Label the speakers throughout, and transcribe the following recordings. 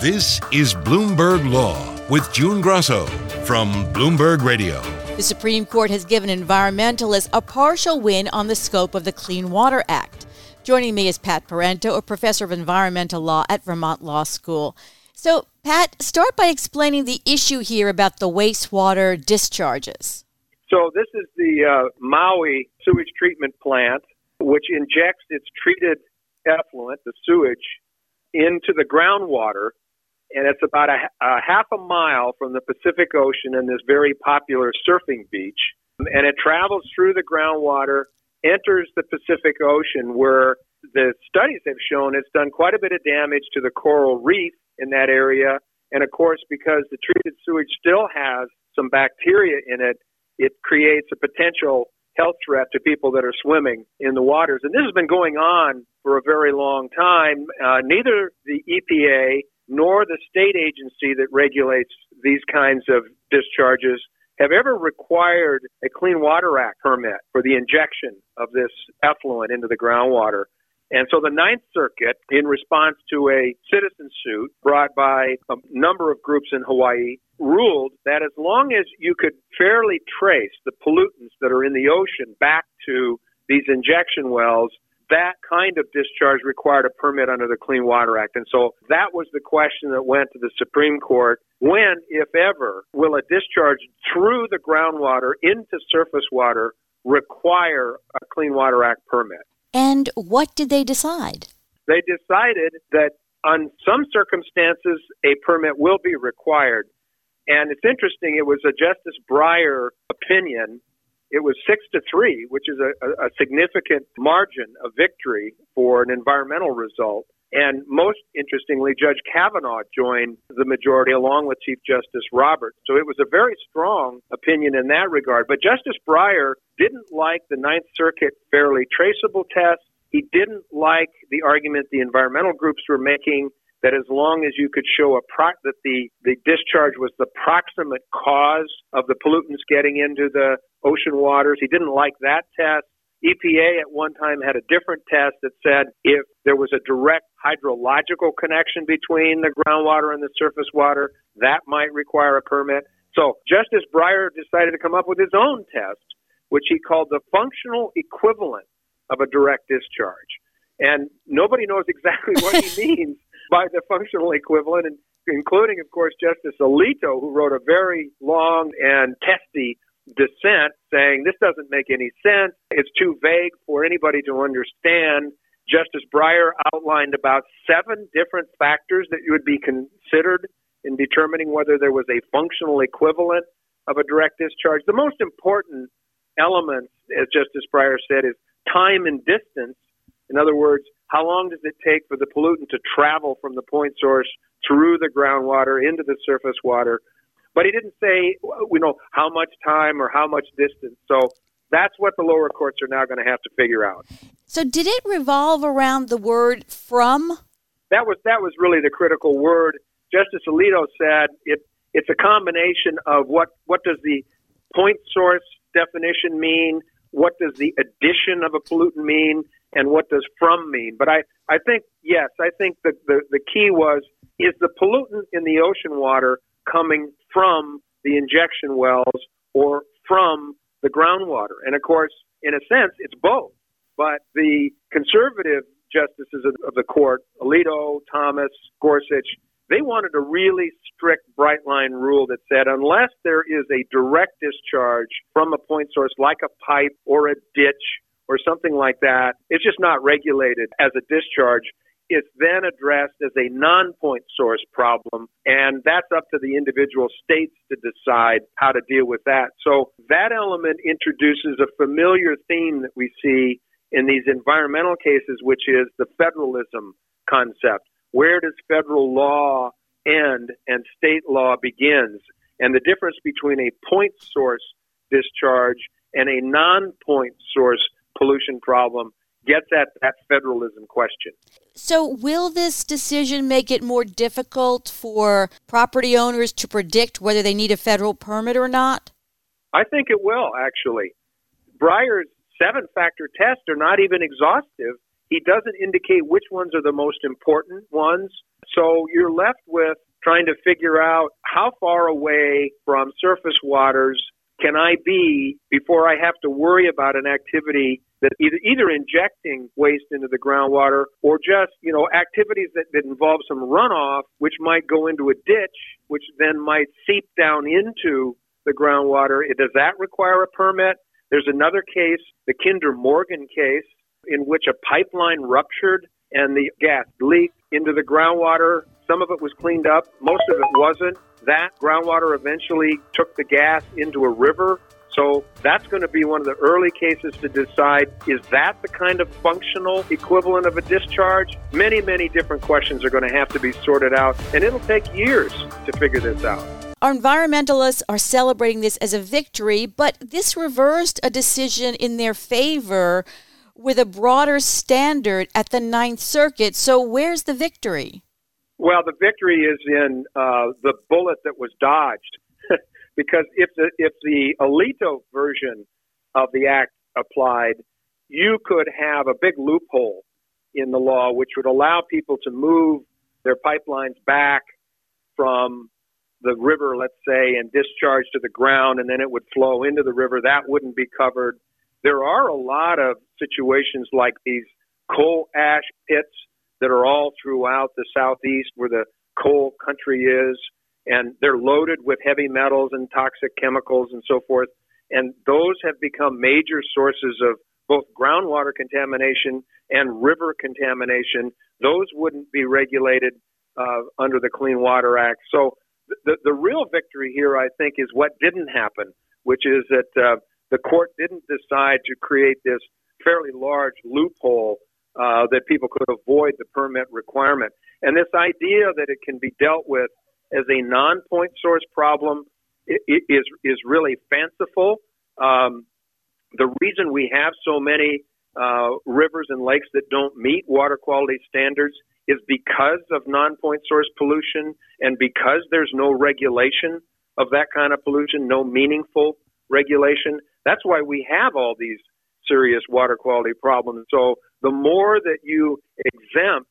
Speaker 1: This is Bloomberg Law with June Grasso from Bloomberg Radio.
Speaker 2: The Supreme Court has given environmentalists a partial win on the scope of the Clean Water Act. Joining me is Pat Parenteau, a professor of environmental law at Vermont Law School. So, Pat, start by explaining the issue here about the wastewater discharges.
Speaker 3: So, this is the uh, Maui sewage treatment plant, which injects its treated effluent, the sewage, into the groundwater and it's about a, a half a mile from the Pacific Ocean and this very popular surfing beach. And it travels through the groundwater, enters the Pacific Ocean, where the studies have shown it's done quite a bit of damage to the coral reef in that area. And of course, because the treated sewage still has some bacteria in it, it creates a potential health threat to people that are swimming in the waters. And this has been going on for a very long time. Uh, neither the EPA nor the state agency that regulates these kinds of discharges have ever required a Clean Water Act permit for the injection of this effluent into the groundwater. And so the Ninth Circuit, in response to a citizen suit brought by a number of groups in Hawaii, ruled that as long as you could fairly trace the pollutants that are in the ocean back to these injection wells, that kind of discharge required a permit under the Clean Water Act. And so that was the question that went to the Supreme Court. When, if ever, will a discharge through the groundwater into surface water require a Clean Water Act permit?
Speaker 2: And what did they decide?
Speaker 3: They decided that on some circumstances, a permit will be required. And it's interesting, it was a Justice Breyer opinion it was six to three, which is a, a significant margin of victory for an environmental result. And most interestingly, Judge Kavanaugh joined the majority along with Chief Justice Roberts. So it was a very strong opinion in that regard. But Justice Breyer didn't like the Ninth Circuit fairly traceable test. He didn't like the argument the environmental groups were making that as long as you could show a pro- that the, the discharge was the proximate cause of the pollutants getting into the ocean waters, he didn't like that test. EPA at one time had a different test that said if there was a direct hydrological connection between the groundwater and the surface water, that might require a permit. So Justice Breyer decided to come up with his own test, which he called the functional equivalent of a direct discharge. And nobody knows exactly what he means by the functional equivalent, and including, of course, Justice Alito, who wrote a very long and testy dissent saying this doesn't make any sense. It's too vague for anybody to understand. Justice Breyer outlined about seven different factors that would be considered in determining whether there was a functional equivalent of a direct discharge. The most important element, as Justice Breyer said, is time and distance. In other words, how long does it take for the pollutant to travel from the point source through the groundwater into the surface water? But he didn't say, you know, how much time or how much distance. So that's what the lower courts are now going to have to figure out.
Speaker 2: So did it revolve around the word from?
Speaker 3: That was that was really the critical word. Justice Alito said it it's a combination of what what does the point source definition mean, what does the addition of a pollutant mean, and what does from mean. But I, I think, yes, I think the, the, the key was is the pollutant in the ocean water coming from the injection wells or from the groundwater? And of course, in a sense, it's both. But the conservative justices of, of the court, Alito, Thomas, Gorsuch, they wanted a really strict bright line rule that said unless there is a direct discharge from a point source like a pipe or a ditch or something like that, it's just not regulated as a discharge. It's then addressed as a non point source problem, and that's up to the individual states to decide how to deal with that. So that element introduces a familiar theme that we see in these environmental cases, which is the federalism concept. Where does federal law end and state law begins? And the difference between a point source discharge and a non point source pollution problem gets at that federalism question.
Speaker 2: So, will this decision make it more difficult for property owners to predict whether they need a federal permit or not?
Speaker 3: I think it will, actually. Breyer's seven factor tests are not even exhaustive he doesn't indicate which ones are the most important ones. So you're left with trying to figure out how far away from surface waters can I be before I have to worry about an activity that either either injecting waste into the groundwater or just you know activities that, that involve some runoff, which might go into a ditch, which then might seep down into the groundwater. Does that require a permit? There's another case, the Kinder Morgan case, in which a pipeline ruptured and the gas leaked into the groundwater. Some of it was cleaned up, most of it wasn't. That groundwater eventually took the gas into a river. So that's going to be one of the early cases to decide is that the kind of functional equivalent of a discharge? Many, many different questions are going to have to be sorted out, and it'll take years to figure this out.
Speaker 2: Our environmentalists are celebrating this as a victory, but this reversed a decision in their favor with a broader standard at the Ninth Circuit. So, where's the victory?
Speaker 3: Well, the victory is in uh, the bullet that was dodged, because if the if the Alito version of the act applied, you could have a big loophole in the law which would allow people to move their pipelines back from the river, let's say, and discharge to the ground, and then it would flow into the river. That wouldn't be covered. There are a lot of situations like these coal ash pits that are all throughout the southeast where the coal country is, and they're loaded with heavy metals and toxic chemicals and so forth. And those have become major sources of both groundwater contamination and river contamination. Those wouldn't be regulated uh, under the Clean Water Act. So the, the real victory here, I think, is what didn't happen, which is that uh, the court didn't decide to create this fairly large loophole uh, that people could avoid the permit requirement. And this idea that it can be dealt with as a non-point source problem is is really fanciful. Um, the reason we have so many uh, rivers and lakes that don't meet water quality standards is because of non-point source pollution and because there's no regulation of that kind of pollution, no meaningful regulation. That's why we have all these serious water quality problems. So the more that you exempt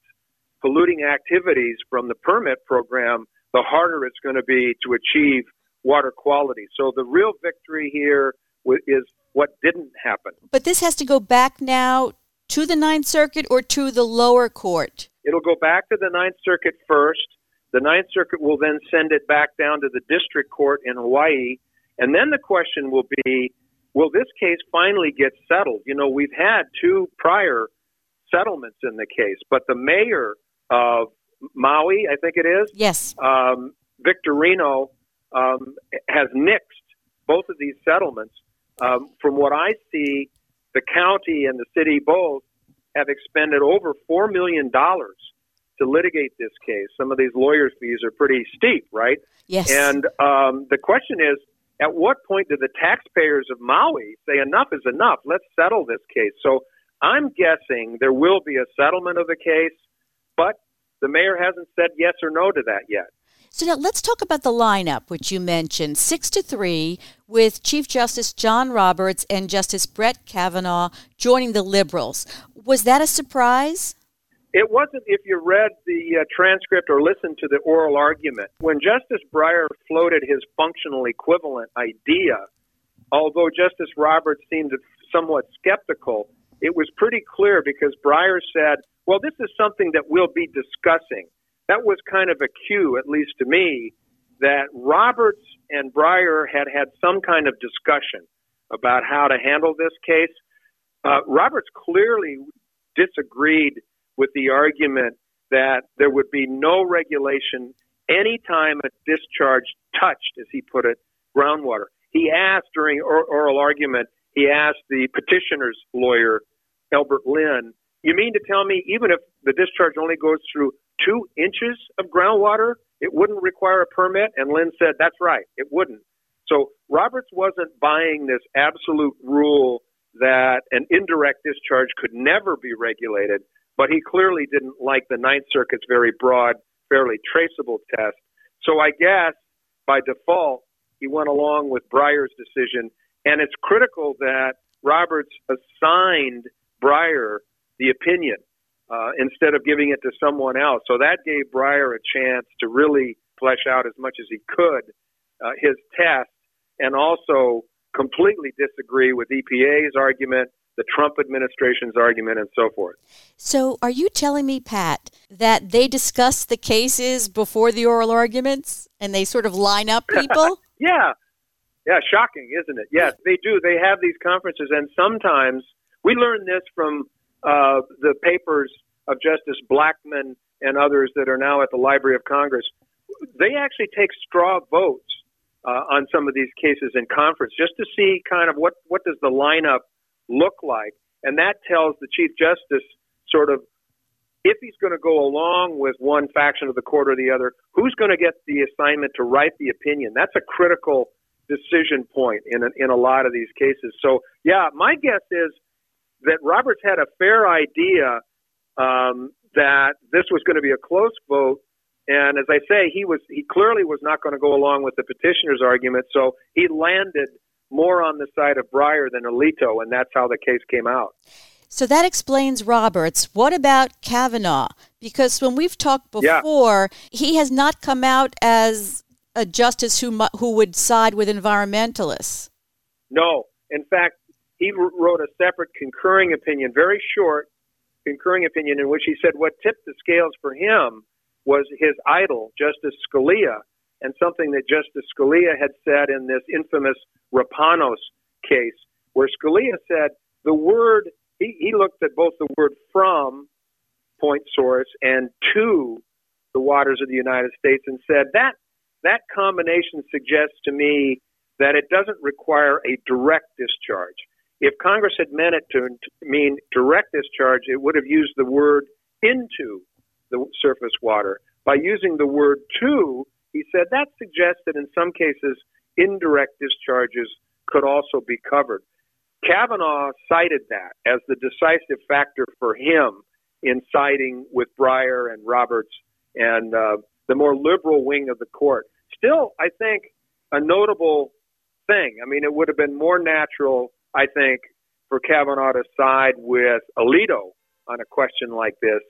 Speaker 3: polluting activities from the permit program, the harder it's going to be to achieve water quality. So the real victory here is what didn't happen.
Speaker 2: But this has to go back now to the Ninth Circuit or to the lower court?
Speaker 3: It'll go back to the Ninth Circuit first. The Ninth Circuit will then send it back down to the district court in Hawaii. And then the question will be will this case finally get settled? You know, we've had two prior settlements in the case, but the mayor of Maui, I think it is,
Speaker 2: yes,
Speaker 3: um, Victorino, um, has nixed both of these settlements. Um, from what I see, the county and the city both have expended over $4 million to litigate this case. Some of these lawyers' fees are pretty steep, right?
Speaker 2: Yes.
Speaker 3: And um, the question is, at what point do the taxpayers of Maui say enough is enough? Let's settle this case. So I'm guessing there will be a settlement of the case, but the mayor hasn't said yes or no to that yet.
Speaker 2: So now let's talk about the lineup, which you mentioned six to three, with Chief Justice John Roberts and Justice Brett Kavanaugh joining the liberals. Was that a surprise?
Speaker 3: It wasn't if you read the uh, transcript or listened to the oral argument. When Justice Breyer floated his functional equivalent idea, although Justice Roberts seemed somewhat skeptical, it was pretty clear because Breyer said, well, this is something that we'll be discussing. That was kind of a cue, at least to me, that Roberts and Breyer had had some kind of discussion about how to handle this case. Uh, Roberts clearly disagreed with the argument that there would be no regulation anytime a discharge touched, as he put it, groundwater. He asked during oral argument, he asked the petitioner's lawyer, Elbert Lin, you mean to tell me even if the discharge only goes through two inches of groundwater, it wouldn't require a permit? And Lin said, that's right, it wouldn't. So Roberts wasn't buying this absolute rule that an indirect discharge could never be regulated, but he clearly didn't like the Ninth Circuit's very broad, fairly traceable test. So I guess by default, he went along with Breyer's decision. And it's critical that Roberts assigned Breyer the opinion uh, instead of giving it to someone else. So that gave Breyer a chance to really flesh out as much as he could uh, his test and also completely disagree with EPA's argument, the Trump administration's argument, and so forth.
Speaker 2: So, are you telling me, Pat, that they discuss the cases before the oral arguments and they sort of line up people?
Speaker 3: yeah. Yeah, shocking, isn't it? Yes, they do. They have these conferences, and sometimes we learn this from uh, the papers of Justice Blackmun and others that are now at the Library of Congress. They actually take straw votes uh, on some of these cases in conference just to see kind of what what does the lineup look like, and that tells the chief justice sort of if he's going to go along with one faction of the court or the other, who's going to get the assignment to write the opinion? That's a critical decision point in a, in a lot of these cases. So, yeah, my guess is that Roberts had a fair idea um, that this was going to be a close vote, and as I say, he was he clearly was not going to go along with the petitioner's argument, so he landed more on the side of Breyer than Alito, and that's how the case came out.
Speaker 2: So that explains Roberts. What about Kavanaugh? Because when we've talked before, yeah. he has not come out as a justice who who would side with environmentalists.
Speaker 3: No, in fact, he wrote a separate concurring opinion, very short concurring opinion, in which he said what tipped the scales for him was his idol, Justice Scalia, and something that Justice Scalia had said in this infamous Rapanos case, where Scalia said the word, he, he looked at both the word from point source and to the waters of the United States and said that that combination suggests to me that it doesn't require a direct discharge. If Congress had meant it to mean direct discharge, it would have used the word into the surface water. By using the word to, he said that suggests that in some cases indirect discharges could also be covered. Kavanaugh cited that as the decisive factor for him in siding with Breyer and Roberts and uh, the more liberal wing of the court. Still, I think a notable thing. I mean, it would have been more natural, I think, for Kavanaugh to side with Alito on a question like this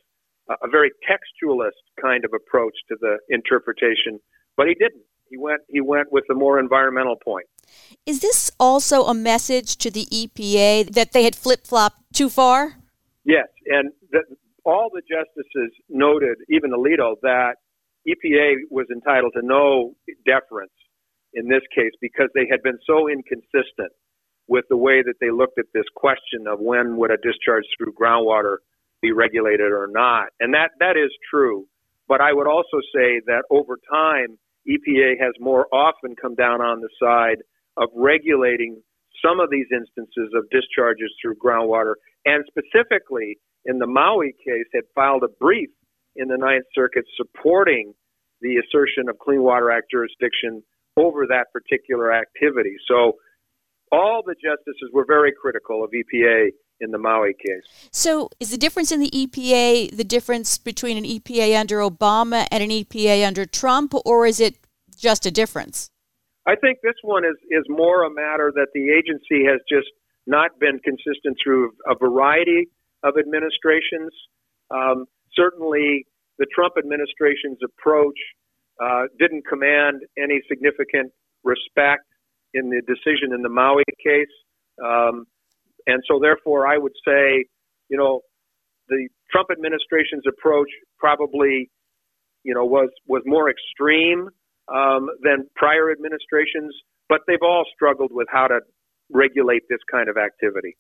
Speaker 3: a very textualist kind of approach to the interpretation, but he didn't. He went he went with the more environmental point.
Speaker 2: Is this also a message to the EPA that they had flip flopped too far?
Speaker 3: Yes, and the, all the justices noted, even Alito, that EPA was entitled to no deference in this case because they had been so inconsistent with the way that they looked at this question of when would a discharge through groundwater be regulated or not. And that, that is true. But I would also say that over time, EPA has more often come down on the side of regulating some of these instances of discharges through groundwater, and specifically in the Maui case, had filed a brief in the Ninth Circuit supporting the assertion of Clean Water Act jurisdiction over that particular activity. So all the justices were very critical of EPA in the Maui case.
Speaker 2: So, is the difference in the EPA the difference between an EPA under Obama and an EPA under Trump, or is it just a difference?
Speaker 3: I think this one is, is more a matter that the agency has just not been consistent through a variety of administrations. Um, certainly, the Trump administration's approach uh, didn't command any significant respect in the decision in the Maui case. Um, and so, therefore, I would say, you know, the Trump administration's approach probably, you know, was was more extreme um, than prior administrations, but they've all struggled with how to regulate this kind of activity.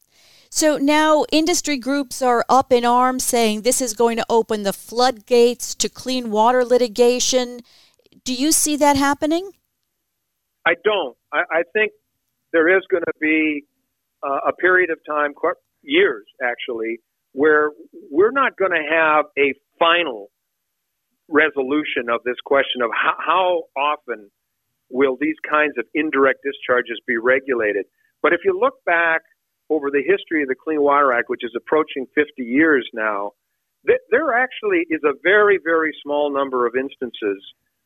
Speaker 2: So now industry groups are up in arms saying this is going to open the floodgates to clean water litigation. Do you see that happening?
Speaker 3: I don't. I, I think there is going to be a period of time, years actually, where we're not going to have a final resolution of this question of how, how often will these kinds of indirect discharges be regulated. But if you look back over the history of the Clean Water Act, which is approaching 50 years now, th- there actually is a very, very small number of instances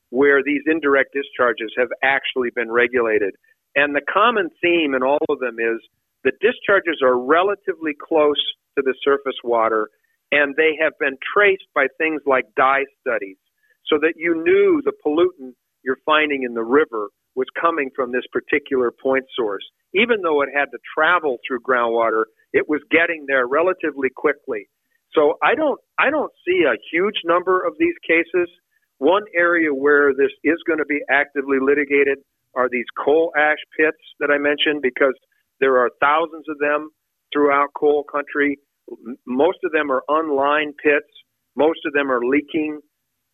Speaker 3: where these indirect discharges have actually been regulated. And the common theme in all of them is the discharges are relatively close to the surface water and they have been traced by things like dye studies so that you knew the pollutant you're finding in the river was coming from this particular point source. Even though it had to travel through groundwater, it was getting there relatively quickly. So I don't I don't see a huge number of these cases. One area where this is going to be actively litigated are these coal ash pits that I mentioned because there are thousands of them throughout coal country. Most of them are unlined pits. Most of them are leaking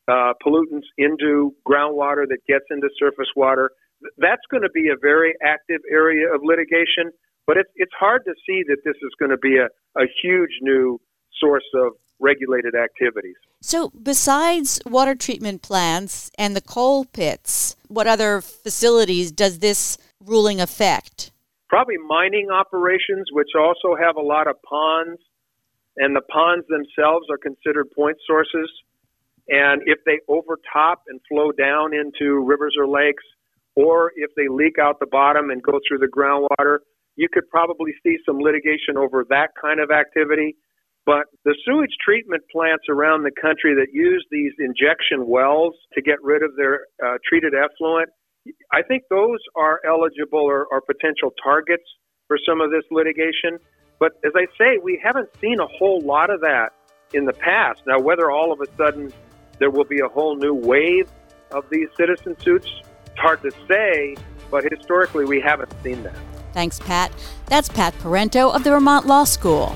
Speaker 3: uh, pollutants into groundwater that gets into surface water. That's going to be a very active area of litigation, but it's it's hard to see that this is going to be a, a huge new source of regulated activities.
Speaker 2: So, besides water treatment plants and the coal pits, what other facilities does this ruling affect?
Speaker 3: Probably mining operations, which also have a lot of ponds, and the ponds themselves are considered point sources. And if they overtop and flow down into rivers or lakes, or if they leak out the bottom and go through the groundwater, you could probably see some litigation over that kind of activity. But the sewage treatment plants around the country that use these injection wells to get rid of their uh, treated effluent, I think those are eligible or, or potential targets for some of this litigation. But as I say, we haven't seen a whole lot of that in the past. Now, whether all of a sudden there will be a whole new wave of these citizen suits, it's hard to say, but historically we haven't seen that.
Speaker 2: Thanks, Pat. That's Pat Parenteau of the Vermont Law School.